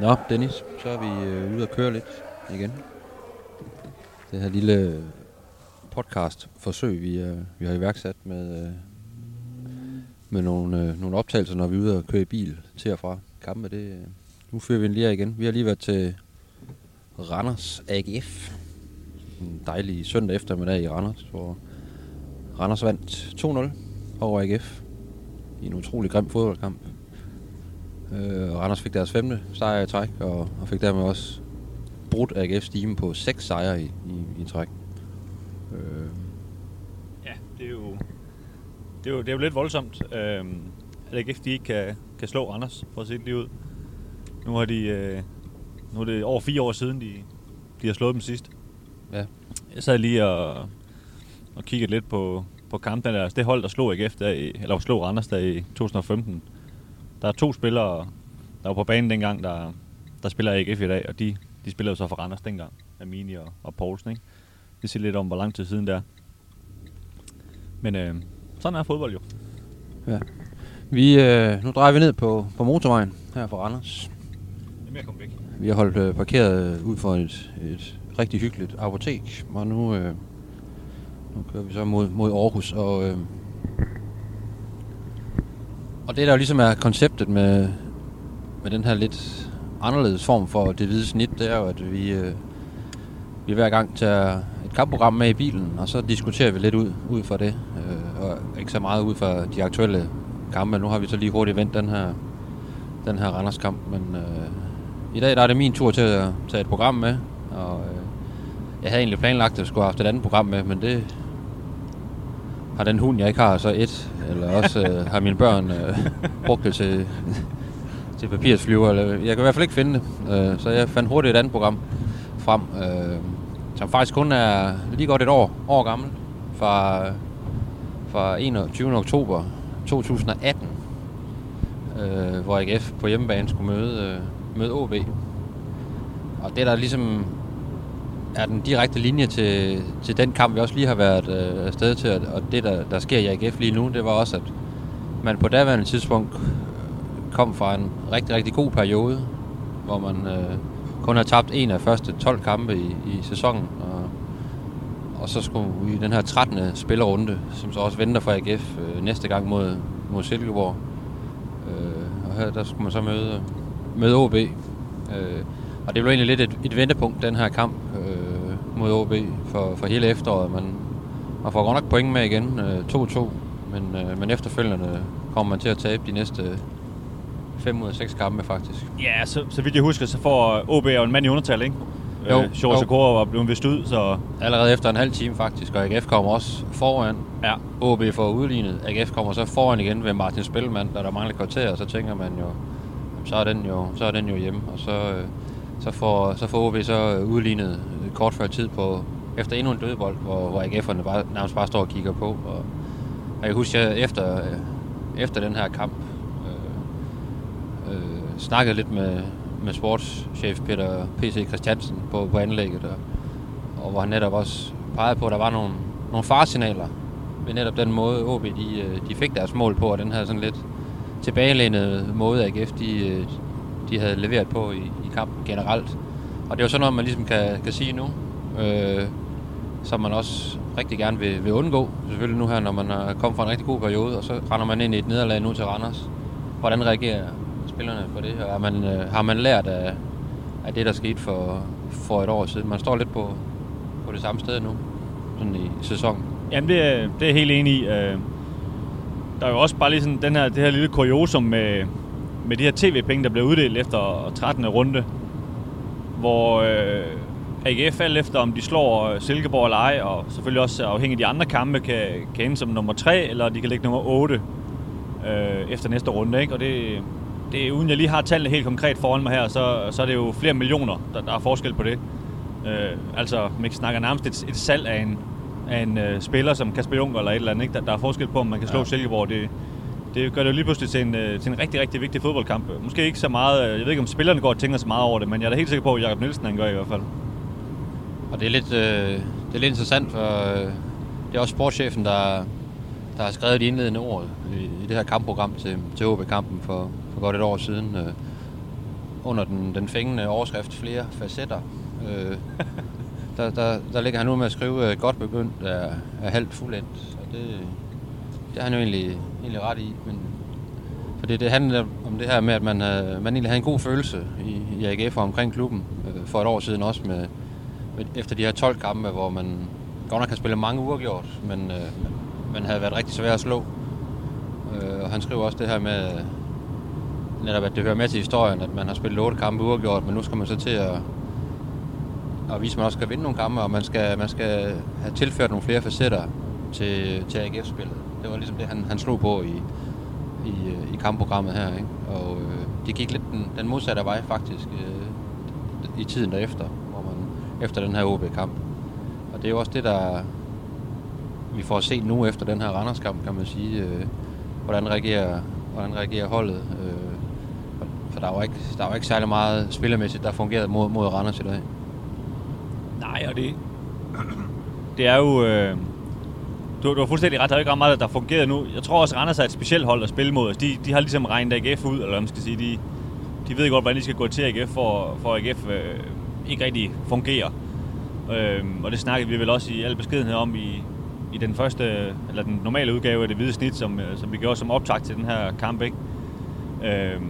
Nå, Dennis, så er vi øh, ude at køre lidt igen. Det her lille podcast-forsøg, vi, øh, vi har iværksat med, øh, med nogle, øh, nogle optagelser, når vi er ude og køre i bil til og fra kampe. Det, øh, nu fører vi en lige igen. Vi har lige været til Randers AGF. En dejlig søndag eftermiddag i Randers, hvor Randers vandt 2-0 over AGF i en utrolig grim fodboldkamp. Øh, Randers fik deres femte sejr i træk, og, og fik dermed også brudt AGF's stime på seks sejre i, i, i træk. Øh. Ja, det er jo, det er jo, det er jo lidt voldsomt, øh, at AGF de ikke kan, kan slå Randers, for at se det lige ud. Nu har de, øh, nu er det over fire år siden, de, de har slået dem sidst. Ja. Jeg sad lige og, og kiggede lidt på, på kampen. Altså det hold, der slog AGF der i, eller slog Randers der i 2015, der er to spillere, der var på banen dengang, der, der spiller AGF i dag, og de, de spiller jo så for Randers dengang, Amini og, og Poulsen. Ikke? Det siger lidt om, hvor lang tid siden det er. Men øh, sådan er fodbold jo. Ja. Vi, øh, nu drejer vi ned på, på motorvejen her fra Randers. Det er mere væk. Vi har holdt øh, parkeret ud for et, et rigtig hyggeligt apotek, og nu, øh, nu kører vi så mod, mod Aarhus. Og, øh, og det der jo ligesom er konceptet med, med den her lidt anderledes form for det hvide snit, det er jo, at vi, øh, vi hver gang tager et kampprogram med i bilen, og så diskuterer vi lidt ud, ud fra det, øh, og ikke så meget ud fra de aktuelle kampe. Nu har vi så lige hurtigt vendt den her, den her Randers kamp, men øh, i dag der er det min tur til at tage et program med, og øh, jeg havde egentlig planlagt, at jeg skulle have haft et andet program med, men det har den hund, jeg ikke har, så et, eller også øh, har mine børn øh, brugt det til, til papirsflyver. Eller, jeg kan i hvert fald ikke finde det, øh, så jeg fandt hurtigt et andet program frem, øh, som faktisk kun er lige godt et år, år gammel, fra, fra 21. oktober 2018, øh, hvor AGF på hjemmebane skulle møde, øh, møde OB. Og det der ligesom er den direkte linje til, til den kamp, vi også lige har været øh, afsted til, og det, der, der sker i AGF lige nu, det var også, at man på daværende tidspunkt øh, kom fra en rigtig, rigtig god periode, hvor man øh, kun har tabt en af første 12 kampe i, i sæsonen, og, og så skulle vi i den her 13. spillerunde, som så også venter for AGF øh, næste gang mod, mod Silkeborg. Øh, og her der skulle man så møde, møde OB. Øh, og det blev egentlig lidt et, et vendepunkt, den her kamp øh, mod OB for, for hele efteråret. Man, man får godt nok point med igen, 2-2, øh, men, øh, men efterfølgende kommer man til at tabe de næste 5 ud af 6 kampe faktisk. Ja, så, så vidt jeg husker, så får OB jo en mand i undertal, ikke? Jo. Øh, Sjov var blevet vist ud, så... Allerede efter en halv time faktisk, og AGF kommer også foran. Ja. OB får udlignet. AGF kommer så foran igen ved Martin Spilman, der der mangler kvarter, og så tænker man jo, så er den jo, så er den jo hjemme, og så, øh, så får, så får OB så udlignet kort før tid på, efter endnu en dødbold, hvor, hvor AGF'erne bare, nærmest bare står og kigger på. Og, og jeg husker, jeg efter, øh, efter den her kamp øh, øh, snakkede lidt med, med sportschef Peter P.C. Christiansen på, på anlægget, og, og hvor han netop også pegede på, at der var nogle, nogle farsignaler ved netop den måde, OB de, øh, de fik deres mål på, og den her sådan lidt tilbagelænede måde, AGF de, øh, de havde leveret på i, i kampen generelt. Og det er jo sådan noget, man ligesom kan, kan sige nu, øh, som man også rigtig gerne vil, vil undgå. Selvfølgelig nu her, når man er kommet fra en rigtig god periode, og så render man ind i et nederlag nu til Randers. Hvordan reagerer spillerne på det? Er man, øh, har man lært af, af det, der skete for, for et år siden? Man står lidt på, på det samme sted nu, sådan i sæsonen. Jamen, det er, det er jeg helt enig i. Øh, der er jo også bare lige sådan den her, det her lille kuriosum med, med de her tv-penge, der blev uddelt efter 13. runde, hvor øh, AGF alt efter, om de slår Silkeborg eller ej, og selvfølgelig også afhængig af de andre kampe, kan, kan ende som nummer 3, eller de kan ligge nummer 8 øh, efter næste runde. Ikke? Og det, det, uden jeg lige har tallene helt konkret foran mig her, så, så er det jo flere millioner, der, der er forskel på det. Øh, altså, man snakker nærmest et, et salg af en, af en uh, spiller som Kasper Juncker eller et eller andet. Ikke? Der, der er forskel på, om man kan slå ja. Silkeborg. Det, det gør det jo lige pludselig til en, uh, til en rigtig, rigtig vigtig fodboldkamp. Måske ikke så meget, jeg ved ikke om spillerne går og tænker så meget over det, men jeg er da helt sikker på, at Jakob Nielsen han gør i hvert fald. Og det er lidt, øh, det er lidt interessant, for øh, det er også sportschefen, der, der har skrevet de indledende ord i, i det her kampprogram til, til OB-kampen for, for godt et år siden. Øh, under den, den fængende overskrift flere facetter. Øh, der, der, der ligger han ud med at skrive øh, godt begyndt er, er halvt fuldendt. Og det, det har han jo egentlig, egentlig ret i. Men, for det, det handler om det her med, at man, havde, man egentlig havde en god følelse i, i AGF og omkring klubben øh, for et år siden også med, med, efter de her 12 kampe, hvor man godt nok har spillet mange uafgjort, men øh, man havde været rigtig svær at slå. Øh, og han skriver også det her med, netop at det hører med til historien, at man har spillet 8 kampe uafgjort, men nu skal man så til at, at vise, at man også skal vinde nogle kampe, og man skal, man skal have tilført nogle flere facetter til, til AGF-spillet. Det var ligesom det, han, han slog på i, i, øh, i kampprogrammet her. Ikke? Og øh, det gik lidt den, den modsatte vej faktisk øh, i tiden derefter, hvor man efter den her OB-kamp. Og det er jo også det, der vi får set nu efter den her Randers-kamp, kan man sige, øh, hvordan, reagerer, hvordan reagerer holdet. Øh, for der var, ikke, der var ikke særlig meget spillermæssigt, der fungerede mod, mod Randers i dag. Nej, og det, det er jo... Øh, du, du har fuldstændig ret, der er ikke ret meget, der fungerer nu. Jeg tror også, Randers er et specielt hold at spille mod. Altså, de, de har ligesom regnet AGF ud, eller hvad man skal sige. De, de ved godt, hvordan de skal gå til AGF, for, for AGF øh, ikke rigtig fungerer. Øh, og det snakkede vi vel også i al beskedenhed om i, i den første, eller den normale udgave af det hvide snit, som, øh, som vi gjorde som optag til den her kamp, ikke? Øh,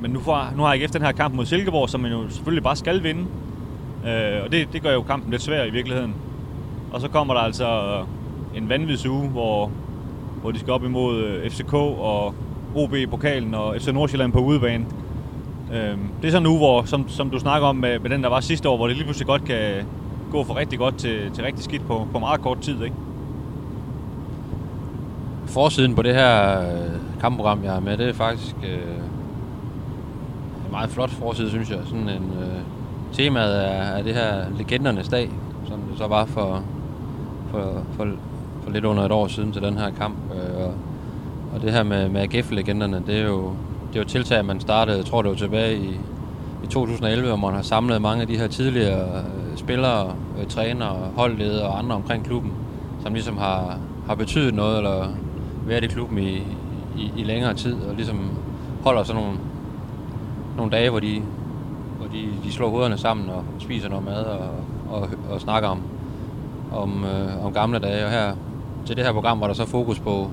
men nu, får, nu har AGF den her kamp mod Silkeborg, som man jo selvfølgelig bare skal vinde. Øh, og det, det gør jo kampen lidt svær i virkeligheden. Og så kommer der altså en vanvidsuge, hvor, hvor de skal op imod øh, FCK og OB i pokalen og FC Nordsjælland på udebane. Øh, det er sådan nu, hvor, som, som du snakker om med, med den, der var sidste år, hvor det lige pludselig godt kan gå for rigtig godt til, til rigtig skidt på, på meget kort tid, ikke? Forsiden på det her øh, kampprogram, jeg er med, det er faktisk øh, meget flot forside, synes jeg. Sådan en, øh, temaet er, er det her legendernes dag, som det så var for, for, for, for lidt under et år siden til den her kamp. Øh, og, og det her med, med AGF-legenderne, det er jo det er jo tiltag, man startede, jeg tror det var tilbage i, i 2011, hvor man har samlet mange af de her tidligere øh, spillere, øh, trænere, holdledere og andre omkring klubben, som ligesom har, har betydet noget, eller været i klubben i, i, i længere tid, og ligesom holder sådan nogle, nogle dage, hvor de, hvor de, de slår hovederne sammen og spiser noget mad og, og, og snakker om, om, øh, om gamle dage. Og her til det her program var der så fokus på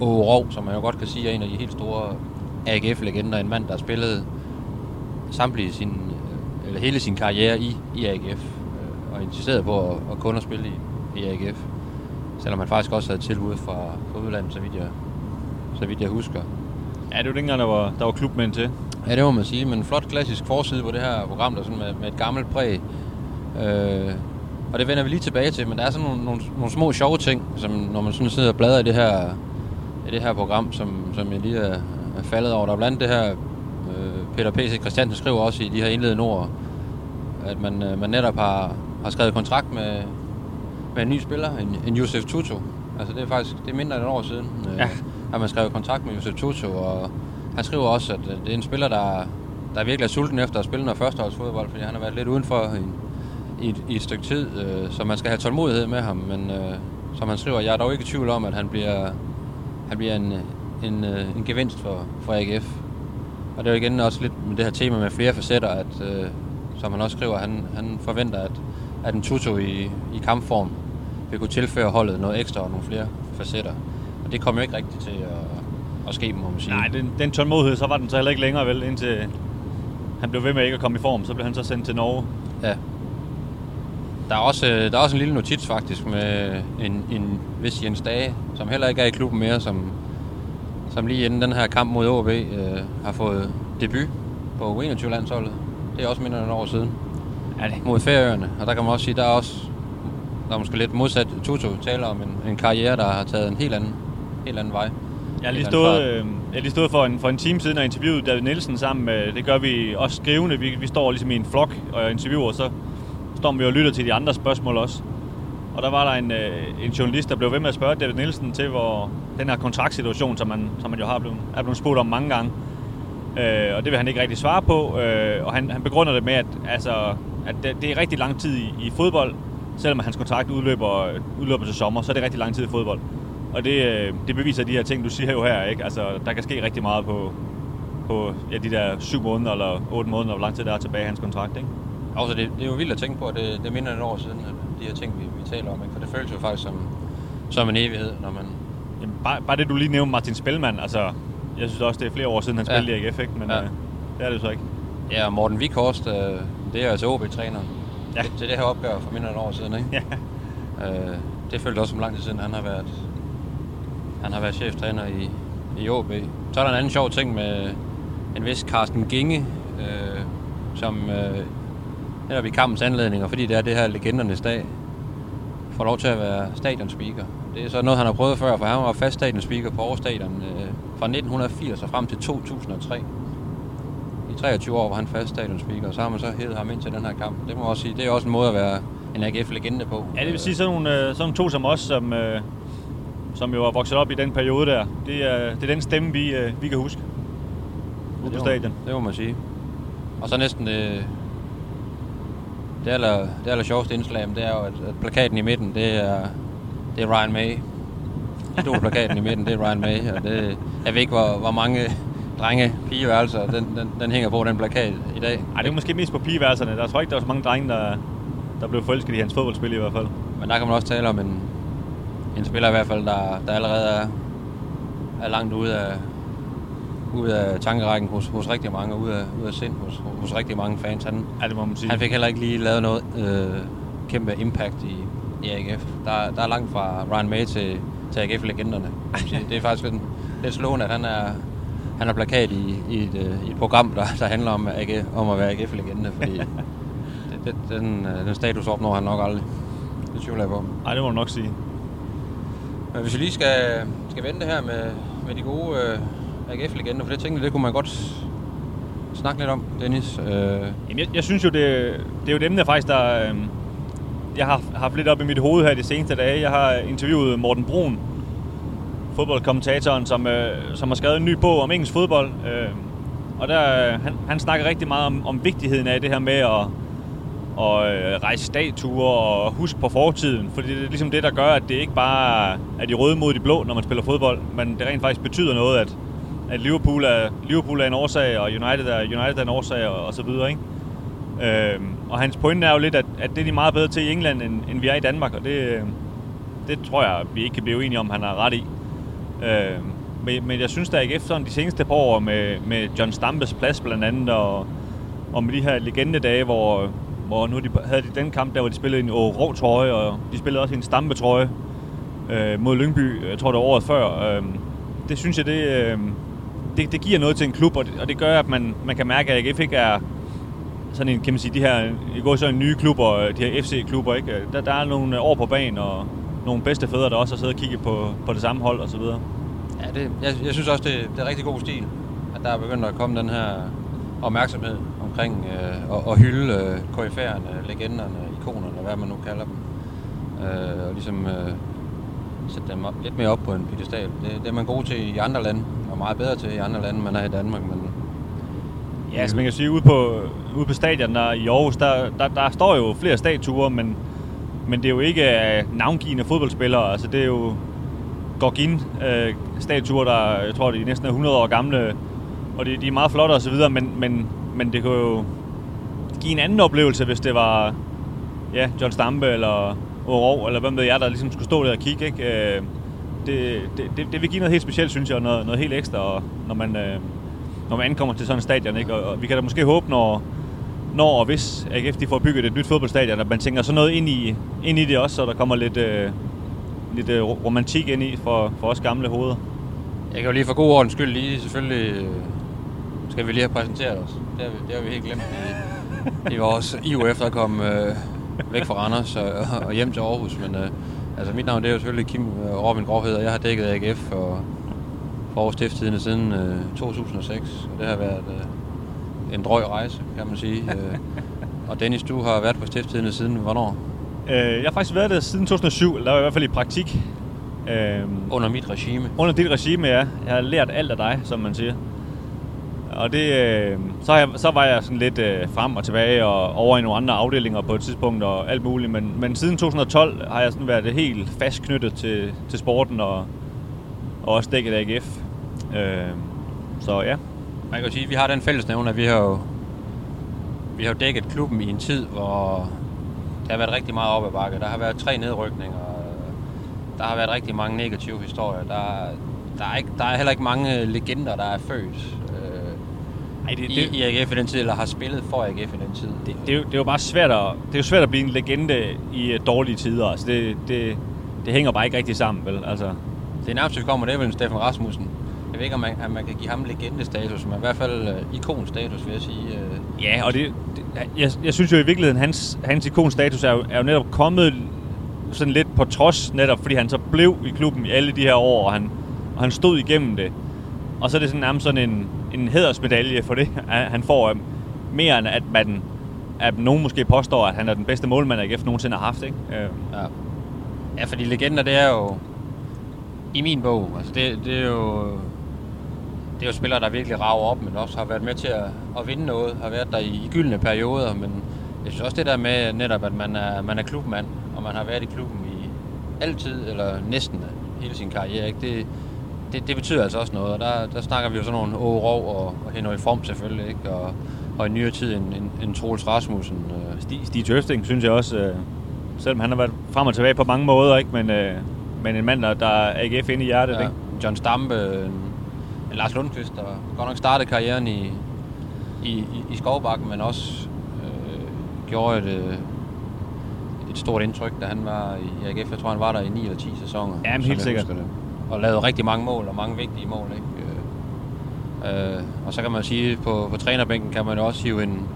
Åge Rov, som man jo godt kan sige er en af de helt store AGF-legender. En mand, der har spillet samtlige sin, eller hele sin karriere i, i AGF øh, og insisteret på at, at kun at spille i, i AGF. Selvom han faktisk også havde tilbud fra, fra udlandet, så vidt, jeg, så vidt jeg husker. Ja, det var dengang, der var, der var klubmænd til. Ja, det må man sige, men en flot klassisk forside på det her program, der sådan med, med et gammelt præg. Øh, og det vender vi lige tilbage til, men der er sådan nogle, nogle, nogle små sjove ting, som når man sådan sidder og bladrer i det her, i det her program, som, som jeg lige er, er faldet over. Der er blandt det her, øh, Peter P.C. Christiansen skriver også i de her indledende ord, at man, øh, man netop har, har skrevet kontrakt med, med en ny spiller, en, en Josef Tutu. Altså det er faktisk det er mindre end et år siden, øh, ja. at man skrev kontrakt med Josef Tutu, og han skriver også, at det er en spiller, der, der virkelig er sulten efter at spille noget førsteholdsfodbold, fordi han har været lidt udenfor i, i, et, i et stykke tid, øh, så man skal have tålmodighed med ham, men øh, som han skriver, jeg er dog ikke i tvivl om, at han bliver, han bliver en, en, øh, en gevinst for, for AGF. Og det er jo igen også lidt med det her tema med flere facetter, at, øh, som han også skriver, han, han forventer, at, at en Tutu i, i kampform vil kunne tilføre holdet noget ekstra og nogle flere facetter. Og det kommer jo ikke rigtigt til at, at ske, må man sige. Nej, den, den tålmodighed, så var den så heller ikke længere vel, indtil han blev ved med ikke at komme i form. Så blev han så sendt til Norge. Ja. Der er også, øh, der er også en lille notits faktisk med en, en vis Jens Dage, som heller ikke er i klubben mere, som, som lige inden den her kamp mod OB øh, har fået debut på U21-landsholdet. Det er også mindre end et år siden. Er det? Mod Færøerne. Og der kan man også sige, der er også der er måske lidt modsat Tutu taler om en, en karriere, der har taget en helt anden, helt anden vej. Jeg har lige stået, øh, jeg lige stået for, en, for en time siden og interviewet David Nielsen sammen med, det gør vi også skrivende, vi, vi står ligesom i en flok og interviewer, så står vi og lytter til de andre spørgsmål også. Og der var der en, øh, en journalist, der blev ved med at spørge David Nielsen til, hvor den her kontraktsituation, som man, som man jo har blevet, er blevet spurgt om mange gange, øh, og det vil han ikke rigtig svare på, øh, og han, han begrunder det med, at, altså, at det, det er rigtig lang tid i, i fodbold, selvom hans kontrakt udløber, udløber til sommer, så er det rigtig lang tid i fodbold. Og det, øh, det beviser de her ting, du siger jo her, ikke? Altså, der kan ske rigtig meget på, på ja, de der syv måneder eller otte måneder, hvor lang tid der er tilbage i hans kontrakt, ikke? Altså, det, det er jo vildt at tænke på, at det, det minder et år siden, at de her ting, vi, vi taler om, ikke? for det føles jo faktisk som, som en evighed, når man... Jamen, bare, bare det, du lige nævnte, Martin Spelman, altså, jeg synes også, det er flere år siden, han Ja. spillede i AGF, ikke? Men Ja. øh, det er det så ikke. Ja, Morten Vikhorst, øh, det er altså OB-træneren Ja. til, til det her opgør for mindre end et år siden, ikke? Ja. Øh, det føltes også som lang tid siden, han har været, han har været cheftræner i, i OB. Så er der en anden sjov ting med en vis Carsten Ginge, øh, som øh, netop i kampens anledning, og fordi det er det her legendernes dag, får lov til at være stadionspeaker. Det er så noget, han har prøvet før, for han var fast stadionspeaker på Aarhus Stadion øh, fra 1980 og frem til 2003. I 23 år var han fast stadionspeaker, og så har man så hævet ham ind til den her kamp. Det må også sige, det er også en måde at være en AGF-legende på. Ja, det vil sige sådan nogle, øh, sådan nogle to som os, som, øh, som jo er vokset op i den periode der. Det er, det er den stemme, vi, øh, vi kan huske. Ude på stadion. Det må man sige. Og så næsten det, det aller, det aller sjoveste indslag, det er jo, at, at plakaten i midten, det er, det er Ryan May. Stor plakaten i midten, det er Ryan May. Og det, jeg ved ikke, hvor, hvor mange drenge, pigeværelser, den, den, den hænger på, den plakat i dag. Ej, det er måske mest på pigeværelserne. Der tror ikke, der var så mange drenge, der, der blev forelsket i hans fodboldspil i hvert fald. Men der kan man også tale om en, en spiller i hvert fald, der, der allerede er, er langt ude af, ude af tankerækken hos, hos rigtig mange, ude af, ude af sind hos, hos rigtig mange fans. Han, Ja, det må man sige. Han fik heller ikke lige lavet noget øh, kæmpe impact i, i AGF. Der, der er langt fra Ryan May til, til AGF-legenderne. man. Det er faktisk lidt, lidt slående, at han er, han er plakat i, i, et, øh, i et program, der, der handler om, AG, om at være AGF-legende, fordi det, det, den, øh, den status opnår han nok aldrig. Det tvivler jeg på. Nej, det må du nok sige. Men hvis vi lige skal, skal vente her med, med de gode øh, AGF-legender, for det tænkte det kunne man godt snakke lidt om, Dennis. Øh, Jamen, jeg, jeg synes jo, det, det er jo et emne faktisk, der øh, jeg har haft lidt op i mit hoved her de seneste dage. Jeg har interviewet Morten Brun, fodboldkommentatoren, som, øh, som har skrevet en ny bog om engelsk fodbold. Øh, og der, øh, han, han snakker rigtig meget om, om vigtigheden af det her med at, at øh, rejse statuer og huske på fortiden. Fordi det er ligesom det, der gør, at det ikke bare er de røde mod de blå, når man spiller fodbold, men det rent faktisk betyder noget, at, at Liverpool, er, Liverpool er en årsag, og United er, United er en årsag, og, og så videre, ikke? Øhm, og hans pointe er jo lidt, at, at det er de meget bedre til i England, end, end vi er i Danmark, og det, øh, det tror jeg, vi ikke kan blive enige om, han har ret i. Øhm, men, men jeg synes, der ikke efter de seneste par år med, med John Stampes plads blandt andet, og, og med de her legendedage, hvor, hvor nu de, havde de den kamp der, hvor de spillede en rå trøje, og de spillede også en Stampe trøje øh, mod Lyngby, jeg tror det var året før. Øh, det synes jeg, det, øh, det, det giver noget til en klub, og det, og det gør, at man, man kan mærke, at AGF ikke er sådan en, kan man sige, de her, i går så en nye klubber, øh, de her FC-klubber, ikke? Øh, der, der er nogle år på banen, og nogle bedste fædre, der også har siddet og kigget på, på det samme hold, og så videre. Ja, det, jeg, jeg synes også, det, det er rigtig god stil, at der er begyndt at komme den her opmærksomhed omkring øh, at, at hylde øh, KF'erne, legenderne, ikonerne, hvad man nu kalder dem. Øh, og ligesom øh, sætte dem op, lidt mere op på en pedestal. Det, det er man god til i andre lande, og meget bedre til i andre lande, end man er i Danmark. Men Ja, altså man kan sige, ude på, ude på stadion der i Aarhus, der, der, der står jo flere statuer, men, men det er jo ikke øh, navngivende fodboldspillere. Altså det er jo Gorgin-statuer, øh, der jeg tror, de er næsten 100 år gamle, og de, de er meget flotte og så videre, men, men, men det kunne jo give en anden oplevelse, hvis det var ja, John Stampe eller Oro, eller hvem ved jeg, der ligesom skulle stå der og kigge. Ikke? Øh, Det, det, det, det vil give noget helt specielt, synes jeg, og noget, noget helt ekstra, og når man, øh, når man ankommer til sådan en stadion. Ikke? Og, og vi kan da måske håbe, når, når og hvis AGF de får bygget et nyt fodboldstadion, at man tænker sådan noget ind i, ind i det også, så der kommer lidt, øh, lidt øh, romantik ind i for, for os gamle hoveder. jeg kan jo lige for god ordens skyld lige selvfølgelig øh, skal vi lige have præsenteret os. Det har vi, det har vi helt glemt i, i vores iver efter at komme øh, væk fra Randers og, og hjem til Aarhus. Men øh, altså mit navn det er jo selvfølgelig Kim øh, Robin Grovhed, og jeg har dækket AGF for, for Aarhus Stifttidene siden øh, 2006. Og det har været øh, en drøg rejse, kan man sige. øh, og Dennis, du har været på Stifttidene siden hvornår? Øh, jeg har faktisk været der siden 2007, eller der var i hvert fald i praktik. Øh, Under mit regime. under dit regime, ja. Jeg har lært alt af dig, som man siger. Og det, øh, så, har jeg, så var jeg sådan lidt øh, frem og tilbage og over i nogle andre afdelinger på et tidspunkt og alt muligt. Men, men siden 2012 har jeg sådan været helt fast knyttet til, til sporten og, og også dækket AGF. Øh, så ja. man kan jo sige, at vi har den fællesnævne, at vi har jo, vi har jo dækket klubben i en tid, hvor der har været rigtig meget op ad bakke. Der har været tre nedrykninger. Øh, der har været rigtig mange negative historier. Der, der, er, ikke, der er heller ikke mange legender, der er født ej, det, det, i, i AGF i den tid, eller har spillet for AGF i den tid. Det, det, er, jo, det er jo bare svært at, det er jo svært at blive en legende i uh, dårlige tider. Altså det, det, det hænger bare ikke rigtig sammen, vel? Altså. Det er nærmest, vi kommer, det er vel en Steffen Rasmussen. Jeg ved ikke, om man, om man kan give ham legendestatus, men i hvert fald uh, ikonstatus, vil jeg sige. Uh. Ja, og det, det, jeg, jeg synes jo i virkeligheden, hans, hans ikonstatus er jo, er jo netop kommet sådan lidt på trods, netop fordi han så blev i klubben i alle de her år, og han, og han stod igennem det. Og så er det sådan nærmest sådan en, en hedersmedalje for det, han får. Mere end at man at nogen måske påstår, at han er den bedste målmand, AGF nogensinde har haft. Ikke? Øh. Ja. ja, fordi legender, det er jo i min bog, altså det, det er jo det er jo spillere, der virkelig rager op, men også har været med til at, at vinde noget, har været der i, i gyldne perioder, men jeg synes også det der med netop, at man er, man er klubmand, og man har været i klubben i altid, eller næsten hele sin karriere, ikke? Det, det, det betyder altså også noget, og der, der snakker vi jo sådan nogle Åge Rov og, og Henrik Form selvfølgelig, ikke? Og, og i nyere tid en, en, en Troels Rasmussen. Øh. Stig, Stig Tøfting, synes jeg også, øh, selvom han har været frem og tilbage på mange måder, ikke? Men, øh, men en mand, der, der er AGF inde i hjertet. Ja. Ikke? John Stampe, en, en Lars Lundqvist, der godt nok startede karrieren i, i, i, i Skovbakken, men også øh, gjorde et, øh, et stort indtryk, da han var i AGF. Jeg tror, han var der i 9 eller 10 sæsoner. Ja, helt sikkert. Det og lavet rigtig mange mål, og mange vigtige mål. Ikke? Øh, øh, og så kan man sige, på, på trænerbænken kan man også hive en,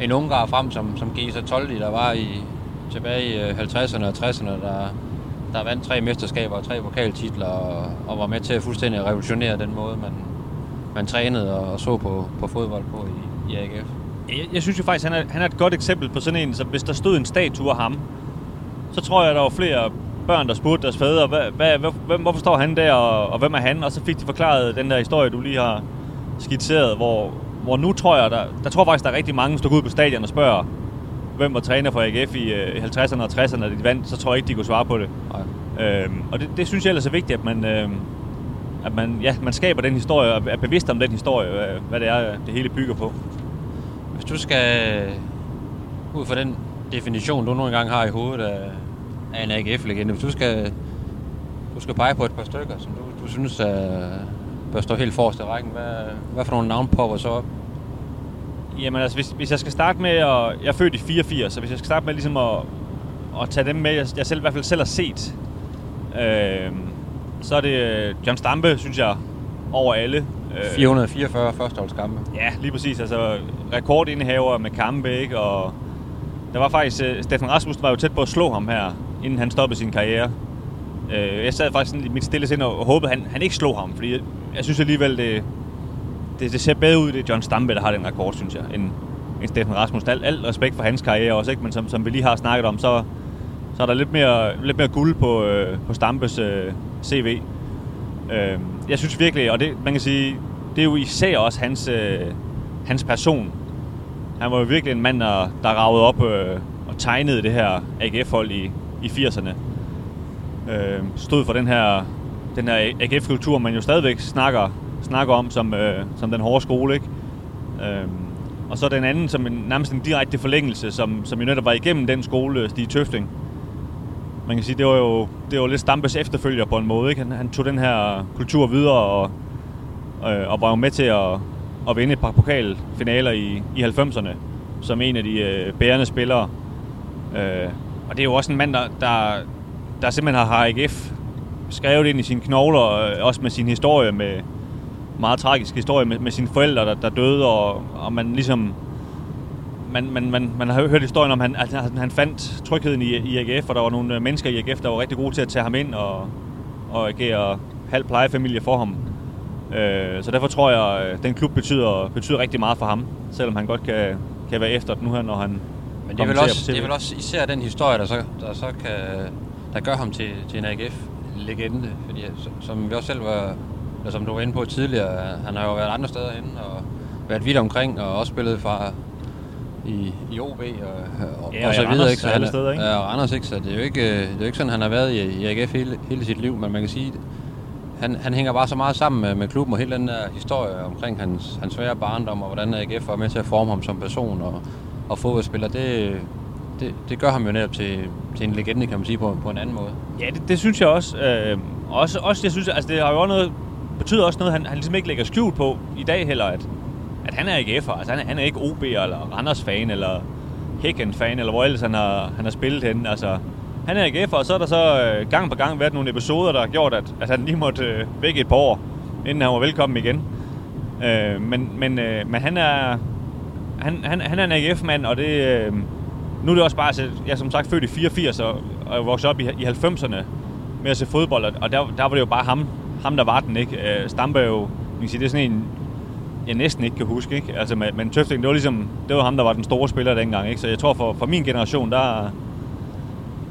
en ungar frem, som, som Gisa Toldi, der var i, tilbage i øh, 50'erne og 60'erne, der, der vandt tre mesterskaber og tre pokaltitler, og, og var med til at fuldstændig revolutionere den måde, man, man trænede og, og så på, på fodbold på i, i AGF. Jeg, jeg synes jo faktisk, han er, han er et godt eksempel på sådan en, som hvis der stod en statue af ham, så tror jeg, der var flere børn, der spurgte deres fædre, hvad, hvad, hvad, hvorfor står han der, og, og hvem er han? Og så fik de forklaret den der historie, du lige har skitseret, hvor, hvor nu tror jeg, der, der tror faktisk, der er rigtig mange, der står ud på stadion og spørger, hvem var træner for AGF i øh, 50'erne og 60'erne, da de vandt, så tror jeg ikke, de kunne svare på det. Nej. Øhm, og det, det synes jeg ellers er vigtigt, at man, øh, at man, ja, man skaber den historie, og er bevidst om den historie, hvad, hvad det er, det hele bygger på. Hvis du skal, ud fra den definition, du nogle gange har i hovedet af, en AGF-legende. Hvis du skal, du skal pege på et par stykker, som du, du synes uh, bør stå helt forrest i rækken, hvad, hvad for nogle navn popper så op? Jamen altså, hvis, hvis jeg skal starte med at... Jeg er født i 84, så hvis jeg skal starte med ligesom at, at tage dem med, jeg, jeg selv, i hvert fald selv har set, øh, så er det øh, John Stampe, synes jeg, over alle. 444 førsteholdskampe. Ja, lige præcis. Altså rekordindehaver med kampe, ikke? Og der var faktisk... Steffen Rasmussen var jo tæt på at slå ham her inden han stoppede sin karriere. Øh, jeg sad faktisk i mit stille sind og håbede, at han, han ikke slog ham, fordi jeg, jeg synes alligevel, det, det, det ser bedre ud, det er John Stampe, der har den rekord, synes jeg, end, end Steffen Rasmussen. Al, al respekt for hans karriere også, ikke? men som, som vi lige har snakket om, så, så er der lidt mere, lidt mere guld på, øh, på Stampes øh, CV. Øh, jeg synes virkelig, og det, man kan sige, det er jo især også hans, øh, hans person. Han var jo virkelig en mand, der, der ragede op øh, og tegnede det her AGF-hold i, i 80'erne. Øh, stod for den her, den her AGF-kultur, man jo stadigvæk snakker, snakker om som, øh, som den hårde skole. Ikke? Øh, og så den anden, som en, nærmest en direkte forlængelse, som, som jo netop var igennem den skole, Stig Tøfting. Man kan sige, det var jo det var lidt Stampes efterfølger på en måde. Ikke? Han, han tog den her kultur videre og, øh, og var jo med til at, at vinde et par pokalfinaler i, i 90'erne som en af de øh, bærende spillere. Øh, og det er jo også en mand, der, der, der simpelthen har AGF skrevet ind i sine knogler, øh, også med sin historie, med meget tragisk historie med, med sine forældre, der, der døde, og, og man ligesom... Man, man, man, man har hørt historien om, at han, at han fandt trygheden i, i AGF, og der var nogle øh, mennesker i AGF, der var rigtig gode til at tage ham ind og, og agere halv plejefamilie for ham. Øh, så derfor tror jeg, at den klub betyder, betyder rigtig meget for ham, selvom han godt kan, kan være efter nu her, når han men det er, vel også, det er vel også især den historie, der så, der så kan, der gør ham til, til en AGF-legende. Fordi som vi også selv var, eller som du var inde på tidligere, han har jo været andre steder henne og været vidt omkring og også spillet fra i, i OB og, og, ja, og så videre. ikke? Så han, steder, ikke? Ja, og Anders ikke, så det er jo ikke, det er jo ikke sådan, han har været i, i AGF hele, hele sit liv, men man kan sige, han, han hænger bare så meget sammen med, med klubben og hele den der historie omkring hans, hans svære barndom og hvordan AGF var med til at forme ham som person og, og fodboldspiller. Det, det, det gør ham jo netop til, til en legende, kan man sige, på, på en anden måde. Ja, det, det synes jeg også. Øh, også, også jeg synes, altså det har jo også noget, betyder også noget, han, han ligesom ikke lægger skjul på i dag heller, at, at han er AGF'er. Altså han er, han er ikke OB eller Randers-fan eller Hækken-fan, eller hvor ellers han har, han har spillet henne. Altså, han er AGF'er, og så er der så øh, gang på gang været nogle episoder, der har gjort, at, at han lige måtte øh, væk et par år, inden han var velkommen igen. Øh, men, men, øh, men han er han, han, han er en AGF-mand, og det, øh, nu er det også bare, altså, jeg er som sagt født i 84 og, og vokset op i, i 90'erne med at se fodbold, og der, der var det jo bare ham, ham der var den, ikke? Øh, Stampe er jo, man kan sige, det er sådan en, jeg næsten ikke kan huske, ikke? Altså, men, men Tøfting, det var ligesom, det var ham, der var den store spiller dengang, ikke? Så jeg tror, for, for min generation, der,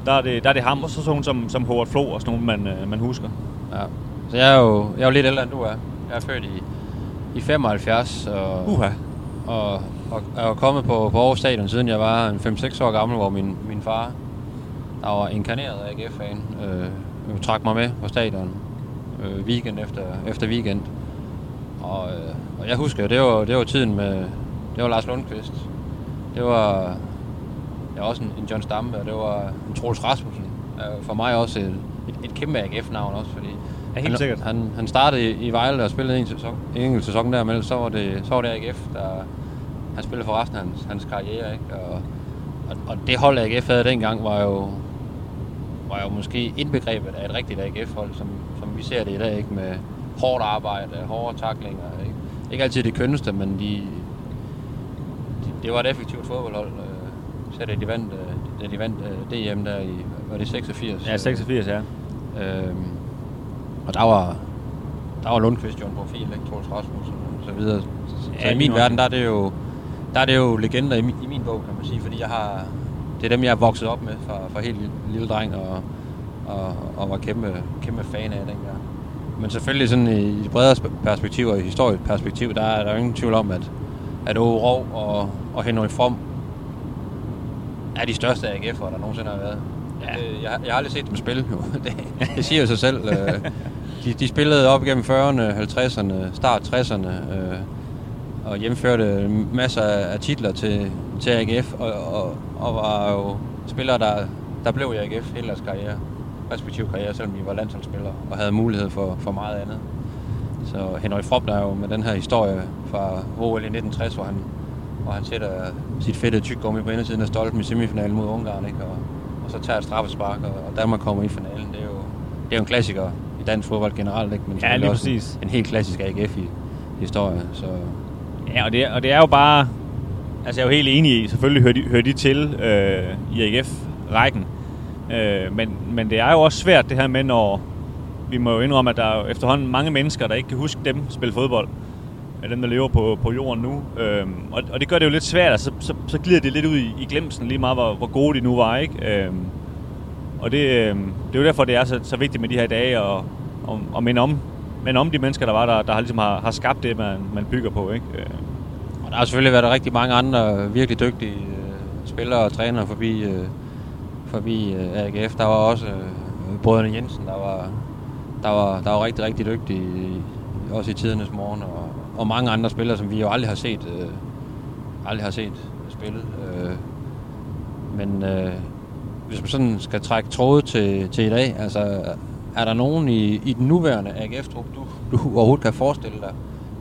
der, er det, der er det ham, og så sådan som, som Howard Flo og sådan nogen, man, øh, man husker. Ja. Så jeg er jo jeg er jo lidt ældre, end du er. Jeg er født i, i 75, og, Uha. og, og er kommet på, på Aarhus Stadion, siden jeg var en 5-6 år gammel, hvor min, min far, der var inkarneret AGF-fan, øh, trak mig med på stadion øh, weekend efter, efter weekend. Og, øh, og jeg husker, det var, det var tiden med, det var Lars Lundqvist. Det var, var også en, en John Stampe, og det var en Troels Rasmussen. Øh, for mig også et, et, et kæmpe AGF-navn også, fordi Ja, helt han, sikkert. Han, han startede i, i Vejle og spillede en, sæson, en enkelt sæson der, men så var det, så var det AGF, der han spillede for resten af hans, hans karriere. Ikke? Og, og, og, det hold AGF havde dengang var jo, var jo måske indbegrebet af et rigtigt AGF-hold, som, som vi ser det i dag, ikke? med hårdt arbejde, hårde taklinger. Ikke, ikke altid det kønneste, men de, de, det var et effektivt fodboldhold. Øh, så da de vandt, øh, da de vandt øh, DM der i, var det 86? Ja, 86, ja. Øhm, og der var, der var Lundqvist jo en profil, ikke? Troels Rasmussen og så videre. Så, Ja, så i min verden, der er det jo, der er det jo legender i min, i min bog, kan man sige, fordi jeg har, det er dem, jeg er vokset op med fra, fra helt lille, lille dreng og, og, og var kæmpe, kæmpe fan af dengang. Men selvfølgelig sådan i et bredere sp- perspektiv og i historisk perspektiv, der er der jo ingen tvivl om, at, at Ove Rov og, og Henrik From er de største AGF'ere, der nogensinde har været. Ja. Øh, Jeg, jeg har aldrig set dem spille, jo. Det, det siger jo sig selv. Øh, De, de spillede op igennem 40'erne, 50'erne, start 60'erne, øh, og hjemførte masser af titler til, til AGF, og, og, og var jo spillere, der, der blev i AGF hele deres karriere, respektive karriere, selvom de var landsholdsspillere, og havde mulighed for, for meget andet. Så Henrik Fropp, der er jo med den her historie fra OL i 1960, hvor han, hvor han sætter sit fedte tyggegummi på indersiden af stolpen i semifinalen mod Ungarn, ikke? Og, og så tager et straffespark, og, og Danmark kommer i finalen. Det er jo, det er jo en klassiker i dansk fodbold generelt, ikke? men Ja, lige også præcis. En, en helt klassisk AGF-historie. Så Ja, og det, er, og det er jo bare... Altså, jeg er jo helt enig i, selvfølgelig hører de, hører de til øh, i AGF-rækken. Øh, men, men det er jo også svært det her med, når... Vi må jo indrømme, at der er efterhånden mange mennesker, der ikke kan huske dem spille fodbold. Af dem, der lever på, på jorden nu. Øh, og, og det gør det jo lidt svært, altså, så, så, så glider det lidt ud i, i glemsen lige meget, hvor, hvor gode de nu var, ikke? Øh, og det, øh, det er jo derfor, det er så, så vigtigt med de her dage, og, og, og minde om, men om de mennesker, der var der, der har, ligesom har, har skabt det, man, man bygger på, ikke? Øh. Og der har selvfølgelig været rigtig mange andre virkelig dygtige øh, spillere og trænere forbi, øh, forbi øh, AGF. Der var også øh, brødrene Jensen, der var, der var, der var rigtig, rigtig dygtige, øh, også i tidernes morgen. Og, og mange andre spillere, som vi jo aldrig har set, øh, aldrig har set spillet. Øh, men øh, hvis man sådan skal trække tråde til, til i dag, altså er der nogen i, i den nuværende AGF-trup, du, du overhovedet kan forestille dig,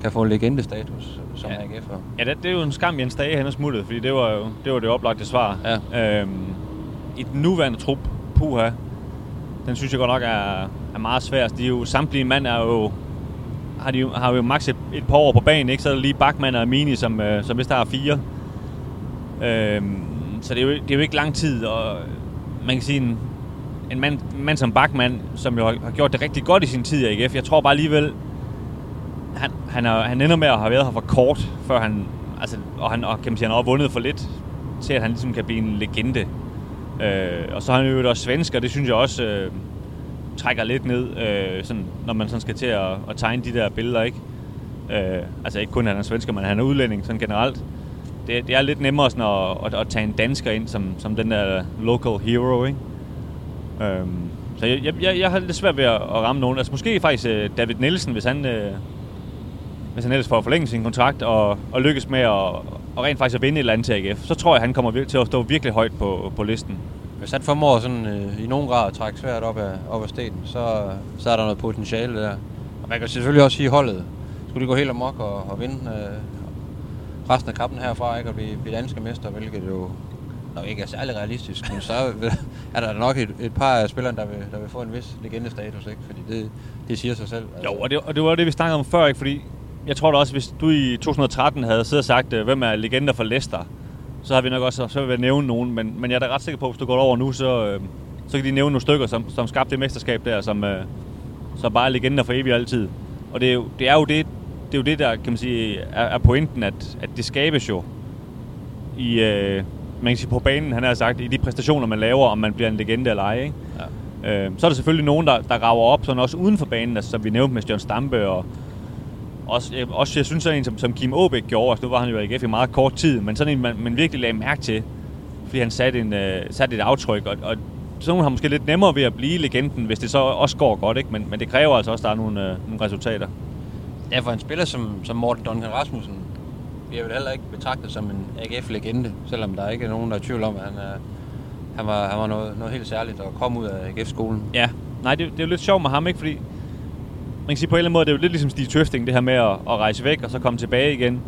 kan få legendestatus som Ja. AGF'er? Ja, det, det er jo en skam, Jens Dage han er smuttet, fordi det var jo det, var det oplagte svar. Ja. Øhm, I den nuværende trup, Puha, den synes jeg godt nok er, er meget svær. De er jo, samtlige mand er jo, har, de, har jo maks et, et par år på banen, ikke? så er der lige Bachmann og Mini, som, øh, som vist har fire. Øhm, så det er, jo, det er jo ikke lang tid, og man kan sige, en, en mand, en mand som Bachmann, som jo har, gjort det rigtig godt i sin tid i AGF, jeg tror bare alligevel, han, han, er, han ender med at have været her for kort, før han, altså, og han, og, kan man sige, han har vundet for lidt, til at han ligesom kan blive en legende. Øh, og så er han jo også svensk, og det synes jeg også øh, trækker lidt ned, øh, sådan, når man sådan skal til at, at tegne de der billeder, ikke? Øh, altså ikke kun at han er svensker, men han er udlænding sådan generelt. Det, det er lidt nemmere sådan at, at, at tage en dansker ind som, som den der local hero, ikke? Øhm, Så jeg, jeg, jeg, jeg har lidt svært ved at, at ramme nogen. Altså måske faktisk øh, David Nielsen, hvis han, øh, hvis han ellers får forlænget sin kontrakt og, og lykkes med at og rent faktisk at vinde et eller andet til AGF, så tror jeg, han kommer til at stå virkelig højt på, på listen. Hvis han formår sådan, øh, i nogen grad at trække svært op af, op af stenen, så, så er der noget potentiale der. Og man kan selvfølgelig også sige holdet. Skulle de gå helt amok og, og vinde øh, resten af kampen herfra, ikke? Og blive, blive danske mester, hvilket jo nok ikke er særlig realistisk, men så er der nok et, et par af spillerne, der vil, der vil få en vis legendestatus, ikke? Fordi det, det siger sig selv. Altså. Jo, og det, og det var det, vi snakkede om før, ikke? Fordi jeg tror da også, hvis du i 2013 havde siddet og sagt, øh, hvem er legender for Leicester, så har vi nok også så vil nævne nogen, men, men jeg er da ret sikker på, at hvis du går over nu, så, øh, så kan de nævne nogle stykker, som, som skabte det mesterskab der, som, øh, som bare er legender for evigt altid. Og det er jo det, er jo det, det, er jo det der kan man sige, er, er pointen, at, at det skabes jo i, øh, man kan sige, på banen, han har sagt, i de præstationer, man laver, om man bliver en legende eller ej. Ikke? Ja. Øh, så er der selvfølgelig nogen, der, der rager op, sådan også uden for banen, altså, som vi nævnte med John Stampe, og også, jeg, også jeg synes, sådan en som, som Kim Aabæk gjorde, altså, nu var han jo i AGF i meget kort tid, men sådan en, man, man virkelig lagde mærke til, fordi han satte, en, uh, satte et aftryk, og, og sådan nogen har måske lidt nemmere ved at blive legenden, hvis det så også går godt, ikke? Men, men det kræver altså også, at der er nogle, uh, nogle resultater. Ja, for en spiller som, som Morten Duncan Rasmussen bliver vel heller ikke betragtet som en AGF-legende, selvom der ikke er nogen, der er i tvivl om, at han, er, han var, han var noget, noget helt særligt at komme ud af AGF-skolen. Ja, nej, det, det er jo lidt sjovt med ham, ikke? Fordi man kan sige på en eller anden måde, det er jo lidt ligesom Stig Tøfting, det her med at, at rejse væk og så komme tilbage igen.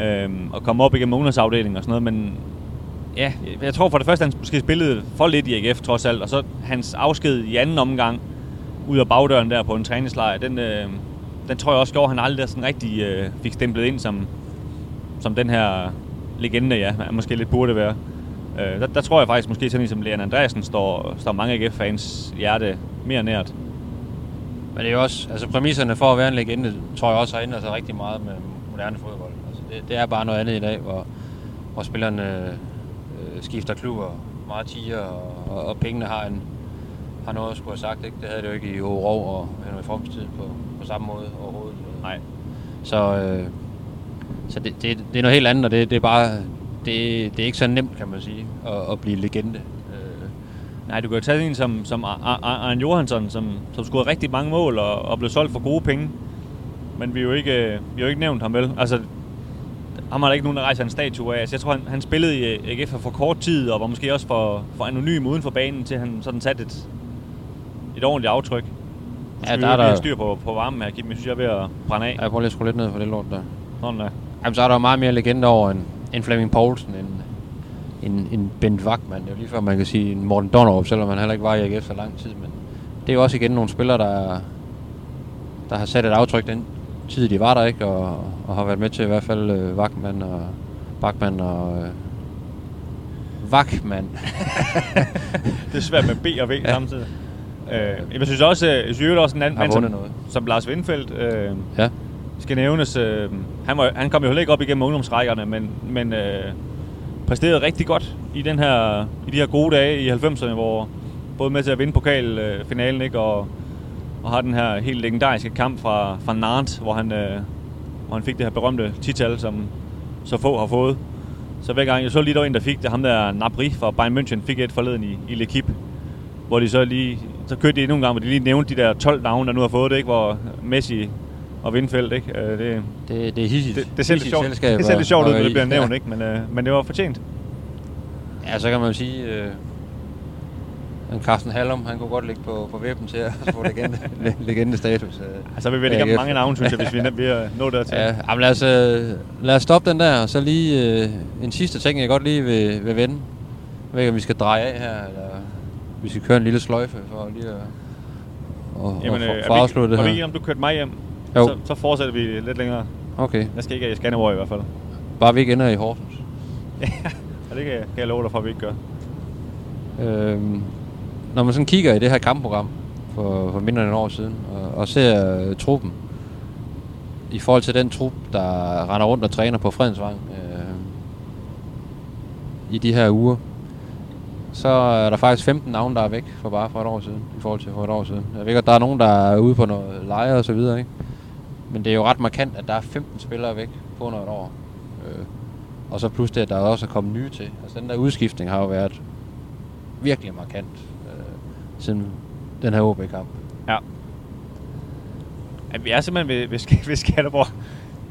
Øhm, og komme op igennem ungdomsafdelingen og sådan noget, men ja, jeg tror for det første, han måske spillede for lidt i AGF trods alt, og så hans afsked i anden omgang ud af bagdøren der på en træningslejr, den, øh, den tror jeg også gjorde, at han aldrig sådan rigtig øh, fik stemplet ind som, som den her legende, ja, måske lidt burde være. Øh, der, der tror jeg faktisk måske sådan en som Leon Andreasen står, står mange AGF-fans hjerte mere nært. Men det er jo også, altså præmisserne for at være en legende, tror jeg også har ændret sig rigtig meget med moderne fodbold. Altså det, det er bare noget andet i dag, hvor, hvor spillerne øh, skifter klubber meget tiger, og, og, og pengene har, en, har noget at skulle have sagt. Ikke? Det havde det jo ikke i Rov og Henrik Froms tid på, på samme måde overhovedet. Nej. Så, øh, så det, det, det er noget helt andet, og det, det er bare det, det er ikke så nemt, kan man sige, at, at blive legende. Nej, du kan jo tage en som, som Arne Johansson, som, som scorede rigtig mange mål og, og blev solgt for gode penge. Men vi har jo ikke, vi har jo ikke nævnt ham vel. Altså, ham har der ikke nogen, der rejser en statue af. Altså, jeg tror, han, han spillede i AGF for kort tid, og var måske også for, for anonym uden for banen, til han sådan satte et, et ordentligt aftryk. Ja, der er der... styr på, på varmen her, Kim. Jeg synes, jeg er ved at brænde af. Jeg prøver lige at skrue lidt ned for det lort der. Sådan der. Jamen, så er der meget mere legende over en, en Flemming Poulsen, end, en, en Bent Wagman. Det er jo lige før man kan sige en Morten Donnerup, selvom han heller ikke var i AGF så lang tid. Men det er jo også igen nogle spillere, der, der har sat et aftryk den tid, de var der, ikke? Og, og har været med til i hvert fald øh, Wagman og Bachmann og øh, Wagman. det er svært med B og V ja. samtidig. Øh, jeg synes også, jeg synes også en anden mand, som, noget. som Lars Windfeldt, øh, ja. skal nævnes. Øh, han, var, han kom jo heller ikke op igennem ungdomsrækkerne, men, men øh, præsterede rigtig godt i, den her, i de her gode dage i 90'erne, hvor både med til at vinde pokalfinalen ikke, og, og har den her helt legendariske kamp fra, fra Nantes, hvor han, øh, hvor han fik det her berømte tital, som så få har fået. Så hver gang, jeg så lige der en, der fik det, ham der Nabri fra Bayern München, fik et forleden i, i L'Equipe, hvor de så lige, så kørte de endnu en gang, hvor de lige nævnte de der 12 navne, der nu har fået det, ikke? hvor Messi og Vindfeldt, ikke? Øh, det, det, det er hissigt. Det, det ser lidt sjovt, det ser lidt sjovt ud, når det bliver nævnt, ja. ikke? Men, øh, men det var fortjent. Ja, så kan man jo sige, øh, en Carsten Hallum, han kunne godt ligge på, på væben til at få legende, legendestatus. Øh, altså, vi ved ikke mange navne, synes jeg, hvis vi bliver nået dertil. Ja, jamen, lad, os, øh, lad os stoppe den der, og så lige øh, en sidste ting, jeg godt lige vil, vil vende. Jeg ved ikke, om vi skal dreje af her, eller vi skal køre en lille sløjfe for lige at og, Jamen, og for, for afslutte det her. Og vi om du kørte mig hjem, jo. Så, så fortsætter vi lidt længere. Okay. Jeg skal ikke i Skanderborg i hvert fald. Bare vi ikke ender i Horsens. ja, og det kan jeg, kan jeg love dig for, at vi ikke gør. Øhm, når man sådan kigger i det her kampprogram for, for mindre end et år siden, og, og ser uh, truppen, i forhold til den trup, der render rundt og træner på Fredensvang øh, i de her uger, så er der faktisk 15 navne, der er væk for bare for et år siden, i forhold til for et år siden. Jeg ved godt, der er nogen, der er ude på noget leje og så videre, ikke? Men det er jo ret markant, at der er 15 spillere væk på under et år. Øh, og så plus det, at der også er kommet nye til. Altså den der udskiftning har jo været virkelig markant. Øh, siden den her OB-kamp. Ja. ja vi er simpelthen ved, ved, ved Skanderborg.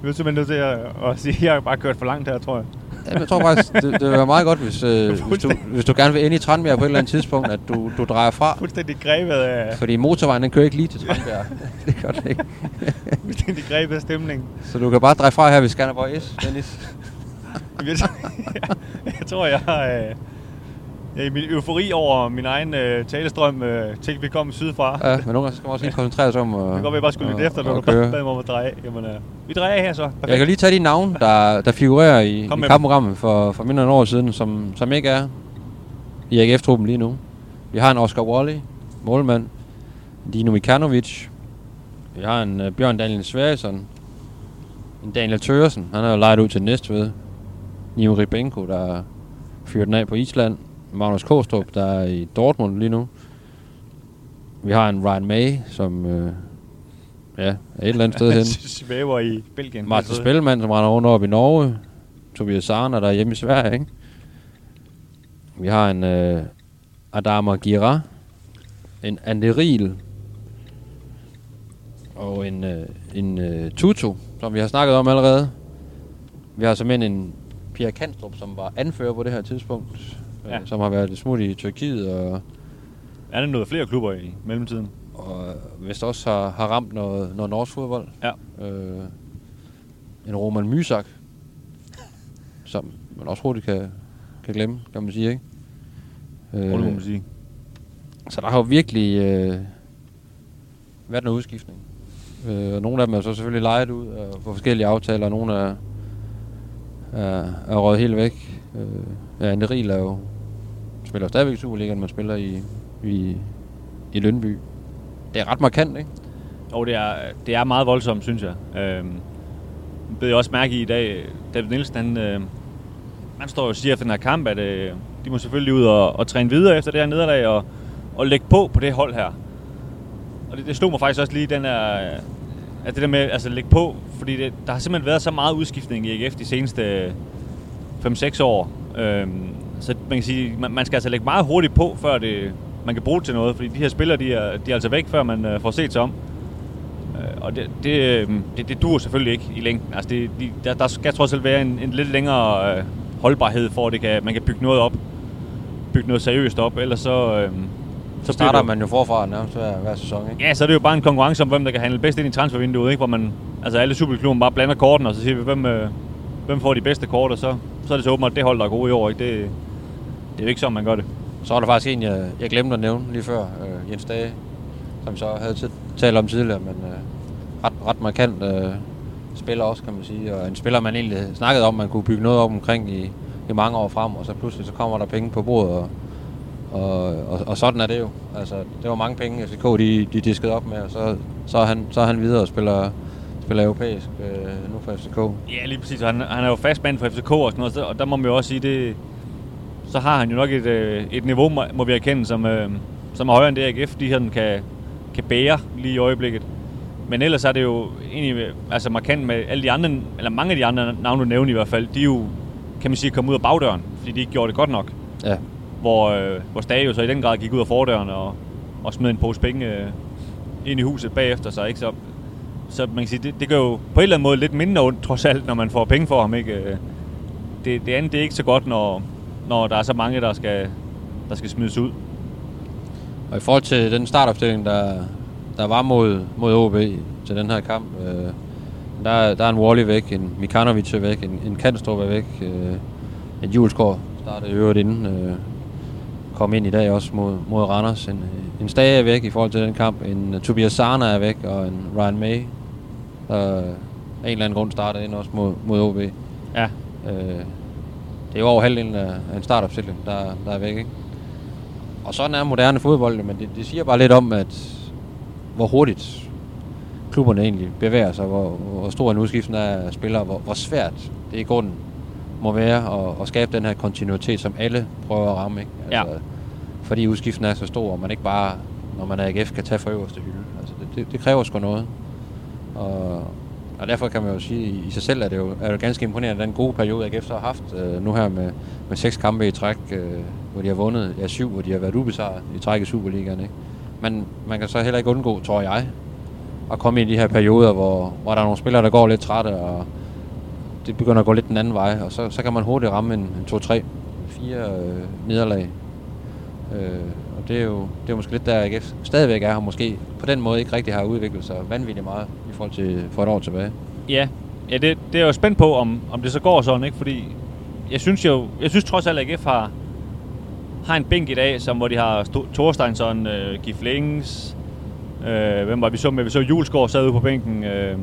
Vi er simpelthen nødt til at, at sige, at jeg har bare kørt for langt her, tror jeg. Ja, jeg tror faktisk, det, det være meget godt, hvis, øh, hvis, du, hvis du gerne vil ind i Tranbjerg på et eller andet tidspunkt, at du, du drejer fra. Fuldstændig grebet af... Fordi motorvejen, den kører ikke lige til Tranbjerg. det gør det ikke. Fuldstændig grebet af stemningen. Så du kan bare dreje fra her ved Skanderborg S, Dennis. jeg tror, jeg har... Øh, i min eufori over min egen øh, talestrøm, øh, til vi kom sydfra. Ja, men nogle gange skal man også lige koncentrere sig om at Det kan godt være, bare skulle lytte efter, når du køre. bad mig om at dreje. Jamen, øh, vi drejer her så. Perfekt. Jeg kan lige tage de navne, der, der figurerer i, i Kom med kampprogrammet for, for mindre end år siden, som, som ikke er i AGF-truppen lige nu. Vi har en Oscar Wally, målmand. Dino Mikanovic. Vi har en uh, Bjørn Daniel Sverjesson. En Daniel Tøresen, han er jo lejet ud til Næstved. Nio Ribenko, der er fyret den af på Island. Magnus Kostrup, der er i Dortmund lige nu. Vi har en Ryan May, som øh, ja, er et eller andet sted hen. Svæver i Belgien. Martin Spellemann, som render rundt op i Norge. Tobias Sarner, der er hjemme i Sverige, ikke? Vi har en øh, Adama Gira. En Anderil. Og en, øh, en øh, Tutu, som vi har snakket om allerede. Vi har simpelthen en Pia Kanstrup, som var anfører på det her tidspunkt. Ja. Øh, som har været smut i Tyrkiet og, Er der noget flere klubber i mellemtiden? og vist også har, har ramt noget, noget norsk fodbold. Ja. Øh, en Roman Mysak, som man også hurtigt kan, kan glemme, kan man sige, ikke? Øh, Roligt må man sige. så der har jo virkelig øh, været noget udskiftning. Øh, og nogle af dem er så selvfølgelig lejet ud øh, på forskellige aftaler, og nogle er, er, er røget helt væk. Øh, ja, Neril er jo spiller stadigvæk i Superligaen, man spiller i, i, i Lønby. Det er ret markant, ikke? Jo, det er, det er meget voldsomt, synes jeg. Øhm, det bed jeg også mærke i i dag. David Nielsen, han, øh, han står og siger efter den her kamp, at øh, de må selvfølgelig ud og, og træne videre efter det her nederlag og, og lægge på på det hold her. Og det, det slog mig faktisk også lige, den her, øh, at det der med altså lægge på, fordi det, der har simpelthen været så meget udskiftning i AGF de seneste øh, 5-6 år. Øhm, så man kan sige, man, man skal altså lægge meget hurtigt på, før det, man kan bruge det til noget, fordi de her spillere, de er, de er altså væk, før man øh, får set sig om. Øh, og det, det, øh, det, det duer selvfølgelig ikke i længden. Altså det, de, der, der skal trods alt være en, en lidt længere øh, holdbarhed, for at det kan, man kan bygge noget op. Bygge noget seriøst op, ellers så... Øh, Så starter man jo forfra nærmest hver, hver sæson, ikke? Ja, så er det jo bare en konkurrence om, hvem der kan handle bedst ind i transfervinduet, ikke? Hvor man, altså alle superklubben bare blander kortene, og så siger vi, hvem, øh, hvem får de bedste kort, og så, så er det så åbenbart det hold, der er gode i år, ikke? Det, det er jo ikke sådan, man gør det. Så var der faktisk en, jeg, jeg glemte at nævne lige før, øh, Jens Dage, som vi så havde t- talt om tidligere, men øh, ret, ret markant øh, spiller også, kan man sige. Og en spiller, man egentlig snakkede om, man kunne bygge noget op omkring i, i mange år frem, og så pludselig så kommer der penge på bordet, og, og, og, og sådan er det jo. Altså, det var mange penge, FCK de, de diskede op med, og så, så, er, han, så er han videre og spiller, spiller europæisk øh, nu for FCK. Ja, lige præcis. Han, han er jo fastmand for FCK og sådan noget, så- og der må man jo også sige, det, så har han jo nok et, øh, et niveau, må- vi erkende, som, øh, som er højere end det AGF, de her kan, kan bære lige i øjeblikket. Men ellers er det jo egentlig øh, altså markant med alle de andre, eller mange af de andre navne, du nævner i hvert fald, de er jo, kan man sige, kommet ud af bagdøren, fordi de ikke gjorde det godt nok. Ja, Hvor, øh, hvor Stage jo så i den grad gik ud af fordøren og, og smed en pose penge øh, ind i huset bagefter sig. Ikke? Så, så man kan sige, det, det gør jo på en eller anden måde lidt mindre ondt, trods alt, når man får penge for ham. Ikke? Det, det andet det er ikke så godt, når, når der er så mange, der skal, der skal smides ud. Og i forhold til den startopstilling, der, der var mod, mod OB til den her kamp, øh, der, der er en Wally væk, en Mikanovic er væk, en, en Kanstrup er væk, øh, en Julesgaard startede øvrigt inden, øh, kom ind i dag også mod, mod Randers. En, en Stage er væk i forhold til den kamp, en uh, Tobias Sarner er væk, og en Ryan May, der af en eller anden grund startede ind også mod, mod OB. Ja, Øh, det er jo over halvdelen af, en startopstilling, der, der er væk, ikke? Og sådan er moderne fodbold, men det, det siger bare lidt om, at hvor hurtigt klubberne egentlig bevæger sig, hvor, hvor stor en udskiftning er af spillere, hvor, hvor svært det i grunden må være at, at skabe den her kontinuitet, som alle prøver at ramme, ikke? Ja. Fordi udskiften er så stor, og man ikke bare, når man er AGF, kan tage for øverste hylde. Altså, det, det, det kræver sgu noget. Og, og derfor kan man jo sige, i, i sig selv er det jo, er det ganske imponerende, den gode periode, AGF så har haft øh, nu her med, med seks kampe i træk, øh, hvor de har vundet, ja syv, hvor de har været ubesejret i træk i Superligaen, ikke? Men man kan så heller ikke undgå, tror jeg, at komme i de her perioder, hvor, hvor der er nogle spillere, der går lidt trætte, og det begynder at gå lidt den anden vej, og så, så kan man hurtigt ramme en, en 2-3, 4 øh, nederlag. Øh, og det er, jo, det er måske lidt der, AGF stadigvæk er, og måske på den måde ikke rigtig har udviklet sig vanvittigt meget forhold til for et år tilbage. Ja, ja det, det er jo spændt på, om, om det så går sådan, ikke? Fordi jeg synes jo, jeg synes trods alt, at AGF har, har en bænk i dag, som, hvor de har Thorsteinsson, øh, Gif Lings, øh, hvem var vi så med? Vi så Julesgaard sad ude på bænken. Øh,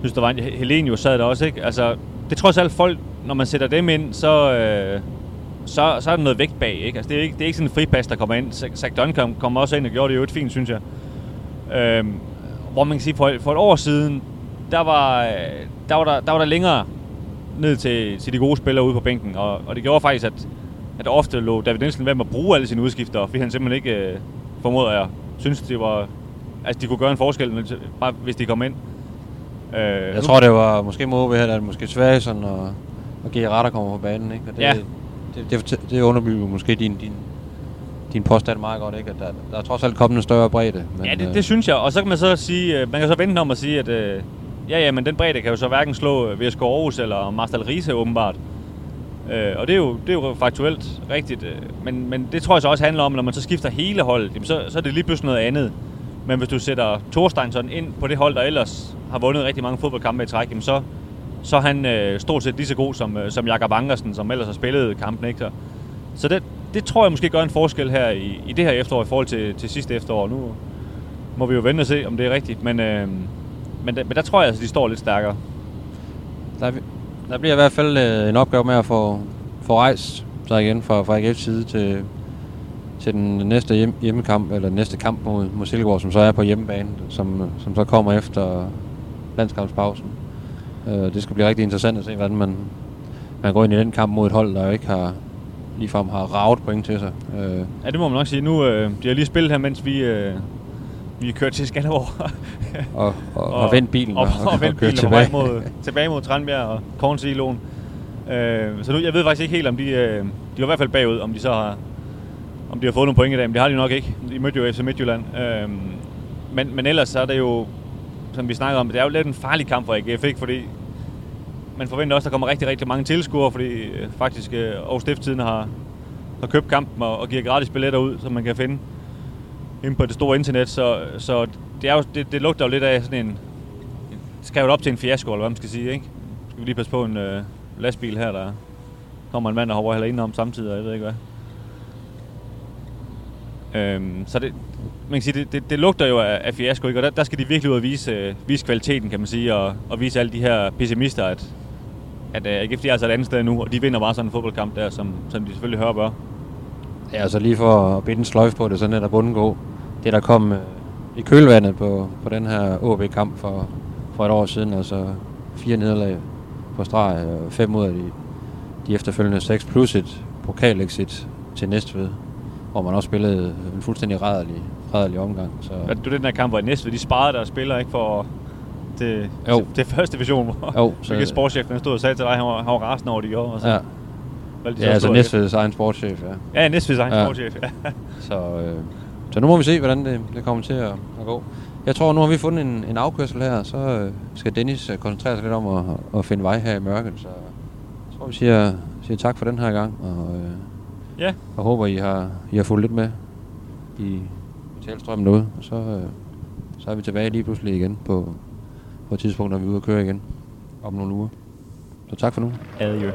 synes, der var en, Helenius sad der også, ikke? Altså, det er trods alt folk, når man sætter dem ind, så, øh, så, så er der noget vægt bag, ikke? Altså, det er ikke, det er ikke sådan en fripas, der kommer ind. Zach Duncan kom, også ind og gjorde det jo et fint, synes jeg. Øh, hvor man kan sige, for, for et år siden, der var, der var der, der var der længere ned til, til de gode spillere ude på bænken, og, og det gjorde faktisk, at, at ofte lå David Nielsen ved med at bruge alle sine udskifter, fordi han simpelthen ikke, øh, formoder jeg, synes, det var, altså de kunne gøre en forskel, bare hvis de kom ind. Øh, jeg tror, det var måske Måbe her, at måske Svagson og, og Gerard, der kommer på banen, ikke? Og det, ja. det, det, det underbygger måske din, din, din påstand meget godt, ikke? At der, der er trods alt kommet en større bredde. Men, ja, det, det, øh, synes jeg. Og så kan man så sige, øh, man kan så vente om at sige, at øh, ja, ja, men den bredde kan jo så hverken slå VSK Aarhus eller Marstal Riese åbenbart. Øh, og det er, jo, det er jo faktuelt rigtigt. Men, men det tror jeg så også handler om, når man så skifter hele holdet, jamen så, så er det lige pludselig noget andet. Men hvis du sætter Thorsteinsson ind på det hold, der ellers har vundet rigtig mange fodboldkampe i træk, jamen så, så er han øh, stort set lige så god som, øh, som Jakob Angersen, som ellers har spillet kampen. Ikke? Så, så det, det tror jeg måske gør en forskel her i, i det her efterår i forhold til, til sidste efterår. Nu må vi jo vente og se, om det er rigtigt. Men, øh, men, men der tror jeg, at de står lidt stærkere. Der, der bliver i hvert fald øh, en opgave med at få, få rejst sig igen fra, fra AGF's side til, til den næste hjem, hjemmekamp, eller den næste kamp mod, mod Silkeborg, som så er på hjemmebane, som, som så kommer efter landskampspausen. Øh, det skal blive rigtig interessant at se, hvordan man, man går ind i den kamp mod et hold, der jo ikke har ligefrem har ravet point til sig. Øh. Ja, det må man nok sige. Nu, øh, de har lige spillet her, mens vi, øh, vi er kørt til Skanderborg. og, og, og, og vendt bilen. Og, og, og, og vendt bilen tilbage. mod, tilbage mod Tranbjerg og Kornsiloen. Øh, så nu, jeg ved faktisk ikke helt, om de, øh, de var i hvert fald bagud, om de så har, om de har fået nogle point i dag, men det har de nok ikke. De mødte jo FC Midtjylland. Øhm, men, men ellers så er det jo, som vi snakker om, det er jo lidt en farlig kamp for AGF, ikke? Fordi man forventer også, at der kommer rigtig, rigtig mange tilskuere, fordi øh, faktisk øh, Aarhus Stifttiden har, har købt kampen og, og giver gratis billetter ud, som man kan finde inde på det store internet. Så, så det, er jo, det, det lugter jo lidt af sådan en, skrevet op til en fiasko, eller hvad man skal sige, ikke? Skal vi lige passe på en øh, lastbil her, der kommer en mand, der hopper heller om samtidig, og jeg ved ikke hvad. Øhm, så det, man kan sige, det, det, det lugter jo af, af fiasko, ikke? og der, der skal de virkelig ud og vise, øh, vise kvaliteten, kan man sige, og, og vise alle de her pessimister, at, at uh, AGF er altså et andet sted nu, og de vinder bare sådan en fodboldkamp der, som, som de selvfølgelig hører bør. Ja, altså lige for at binde en sløjf på det, så netop undgå det, der kom uh, i kølvandet på, på den her OB-kamp for, for et år siden, altså fire nederlag på streg, og fem ud af de, de efterfølgende seks, plus et pokalexit til Næstved hvor man også spillede en fuldstændig rædderlig, rædderlig omgang. Så. Ja, du den der kamp, hvor Næstved de sparede deres spillere ikke for det, jo. det første division, hvor jo, så, sportschefen stod og sagde til dig, han var, han var rasende over, de gjorde. Og så, ja, ja altså Næstveds egen sportschef, ja. Ja, Næstveds egen ja. sportschef, ja. så, øh, så nu må vi se, hvordan det, det kommer til at, at gå. Jeg tror, nu har vi fundet en, en afkørsel her, så øh, skal Dennis øh, koncentrere sig lidt om at, at finde vej her i mørket. Så jeg tror, vi siger, siger tak for den her gang, og øh, Ja. Og håber, I har, I har fulgt lidt med i, i talstrømmen noget. Og så, øh, så er vi tilbage lige pludselig igen på, på et tidspunkt, når vi er ude at køre igen om nogle uger. Så tak for nu. Adjø.